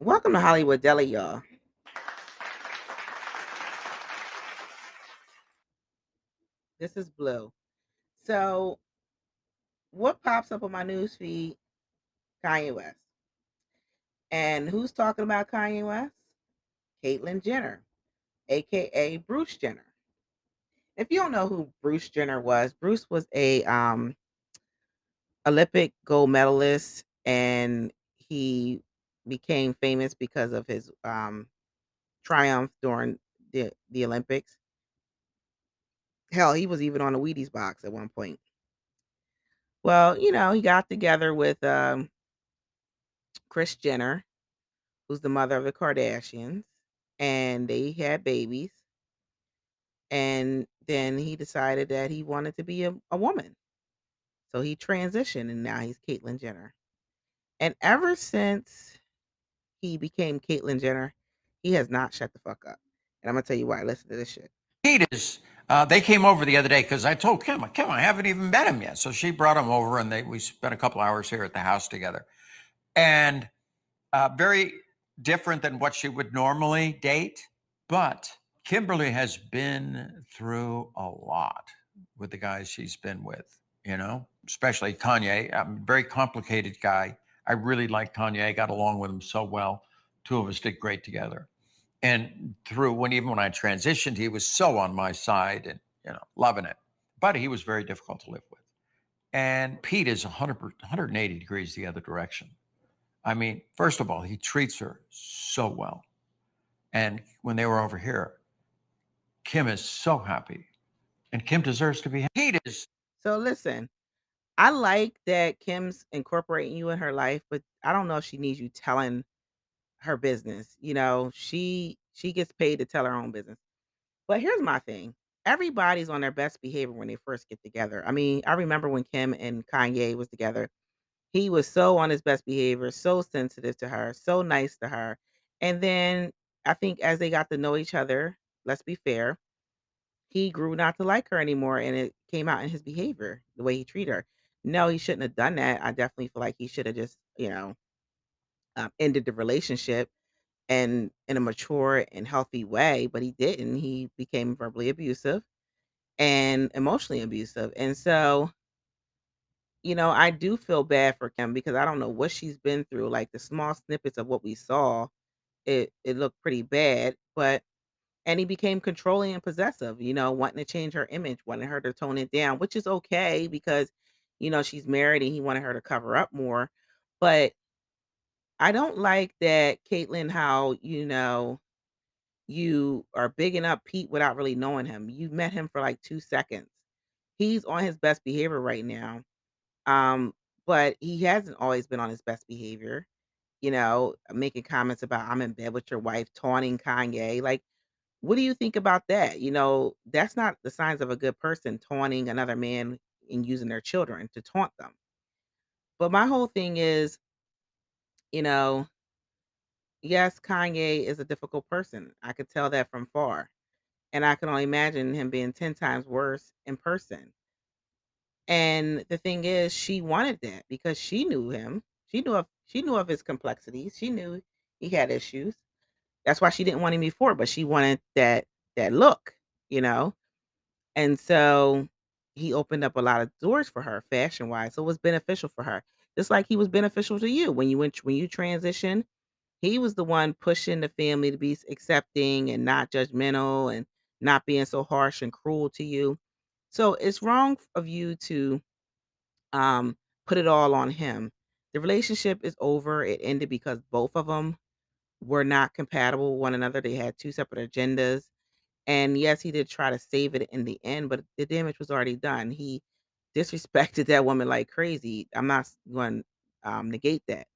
Welcome to Hollywood Deli, y'all. This is Blu. So, what pops up on my news feed? Kanye West. And who's talking about Kanye West? Caitlyn Jenner, aka Bruce Jenner. If you don't know who Bruce Jenner was, Bruce was a um Olympic gold medalist and he became famous because of his um triumph during the the Olympics. Hell, he was even on a Wheaties box at one point. Well, you know, he got together with um Kris Jenner, who's the mother of the Kardashians, and they had babies. And then he decided that he wanted to be a, a woman. So he transitioned and now he's Caitlyn Jenner. And ever since he became Caitlyn Jenner, he has not shut the fuck up. And I'm gonna tell you why. Listen to this shit. Pete is. Uh, they came over the other day because I told Kim, Kim, I haven't even met him yet. So she brought him over, and they we spent a couple hours here at the house together, and uh, very different than what she would normally date. But Kimberly has been through a lot with the guys she's been with. You know, especially Kanye. A very complicated guy. I really like Kanye. I got along with him so well. Two of us did great together and through when even when I transitioned, he was so on my side and you know loving it. But he was very difficult to live with. And Pete is 100, 180 degrees the other direction. I mean, first of all, he treats her so well. And when they were over here, Kim is so happy. And Kim deserves to be happy. Is. So listen, I like that Kim's incorporating you in her life, but I don't know if she needs you telling her business. You know, she she gets paid to tell her own business. But here's my thing. Everybody's on their best behavior when they first get together. I mean, I remember when Kim and Kanye was together. He was so on his best behavior, so sensitive to her, so nice to her. And then I think as they got to know each other, let's be fair, he grew not to like her anymore and it came out in his behavior, the way he treated her. No, he shouldn't have done that. I definitely feel like he should have just, you know, um, ended the relationship and in a mature and healthy way, but he didn't. He became verbally abusive and emotionally abusive. And so, you know, I do feel bad for Kim because I don't know what she's been through. Like the small snippets of what we saw, it it looked pretty bad, but and he became controlling and possessive, you know, wanting to change her image, wanting her to tone it down, which is okay because you know she's married and he wanted her to cover up more. But I don't like that, Caitlyn, how, you know, you are bigging up Pete without really knowing him. You met him for like 2 seconds. He's on his best behavior right now. Um, but he hasn't always been on his best behavior, you know, making comments about I'm in bed with your wife, taunting Kanye. Like, what do you think about that? You know, that's not the signs of a good person, taunting another man and using their children to taunt them. But my whole thing is, you know, yes, Kanye is a difficult person. I could tell that from far. And I can only imagine him being 10 times worse in person. And the thing is, she wanted that because she knew him. She knew of she knew of his complexities. She knew he had issues. That's why she didn't want him before, but she wanted that that look, you know. And so he opened up a lot of doors for her fashion wise. So it was beneficial for her. Just like he was beneficial to you when you went when you transitioned he was the one pushing the family to be accepting and not judgmental and not being so harsh and cruel to you. So it's wrong of you to, um, put it all on him. The relationship is over. It ended because both of them were not compatible with one another. They had 2 separate agendas. And yes, he did try to save it in the end, but the damage was already done. He disrespected that woman like crazy. I'm not going to um, negate that.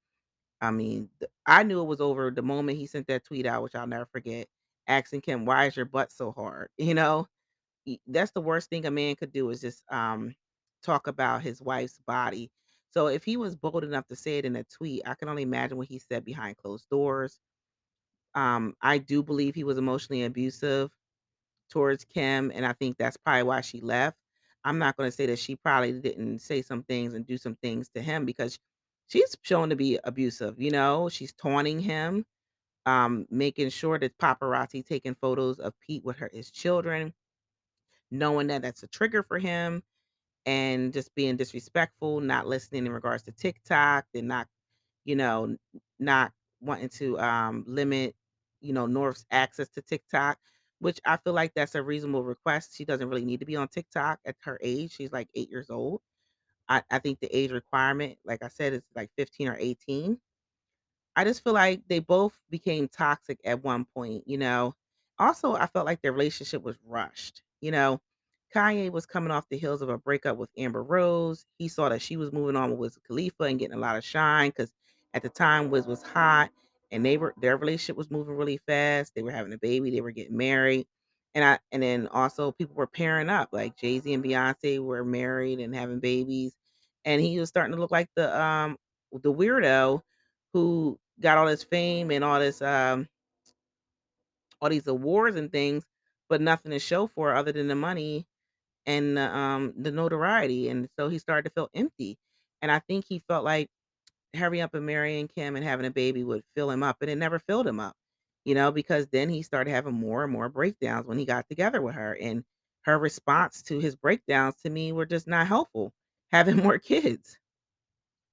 I mean, th I knew it was over the moment he sent that tweet out, which I'll never forget, asking Kim, "Why is your butt so hard?" You know? That's the worst thing a man could do is just, um, talk about his wife's body. So if he was bold enough to say it in a tweet, I can only imagine what he said behind closed doors. Um, I do believe he was emotionally abusive towards Kim, and I think that's probably why she left. I'm not gonna say that she probably didn't say some things and do some things to him because she's shown to be abusive, you know? She's taunting him, um, making sure that paparazzi taking photos of Pete with her his children, knowing that that's a trigger for him, and just being disrespectful, not listening in regards to TikTok, and not, you know, not wanting to, um, limit, you know, North's access to TikTok, which I feel like that's a reasonable request. She doesn't really need to be on TikTok at her age. She's, like, 8 years old. I I think the age requirement, like I said, is, like, 15 or 18. I just feel like they both became toxic at one point, you know? Also, I felt like their relationship was rushed, you know? Kanye was coming off the heels of a breakup with Amber Rose. He saw that she was moving on with Khalifa and getting a lot of shine because at the time Wiz was hot and they were their relationship was moving really fast. They were having a baby, they were getting married. And I and then also people were pairing up, like Jay-Z and Beyonce were married and having babies. And he was starting to look like the um the weirdo who got all this fame and all this um all these awards and things, but nothing to show for other than the money and the, um the notoriety. And so he started to feel empty. And I think he felt like hurrying up and marrying Kim and having a baby would fill him up, and it never filled him up. You know, because then he started having more and more breakdowns when he got together with her. And her response to his breakdowns to me were just not helpful. Having more kids,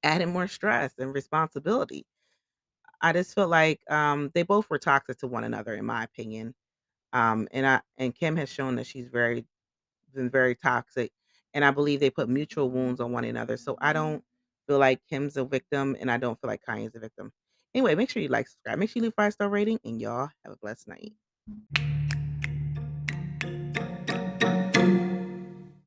adding more stress and responsibility. I just feel like, um, they both were toxic to one another, in my opinion. Um, and I and Kim has shown that she's very been very toxic, and I believe they put mutual wounds on one another. So I don't feel like Kim's a victim, and I don't feel like Kanye's a victim. Anyway, make sure you like, subscribe, make sure you leave five star rating, and y'all have a blessed night.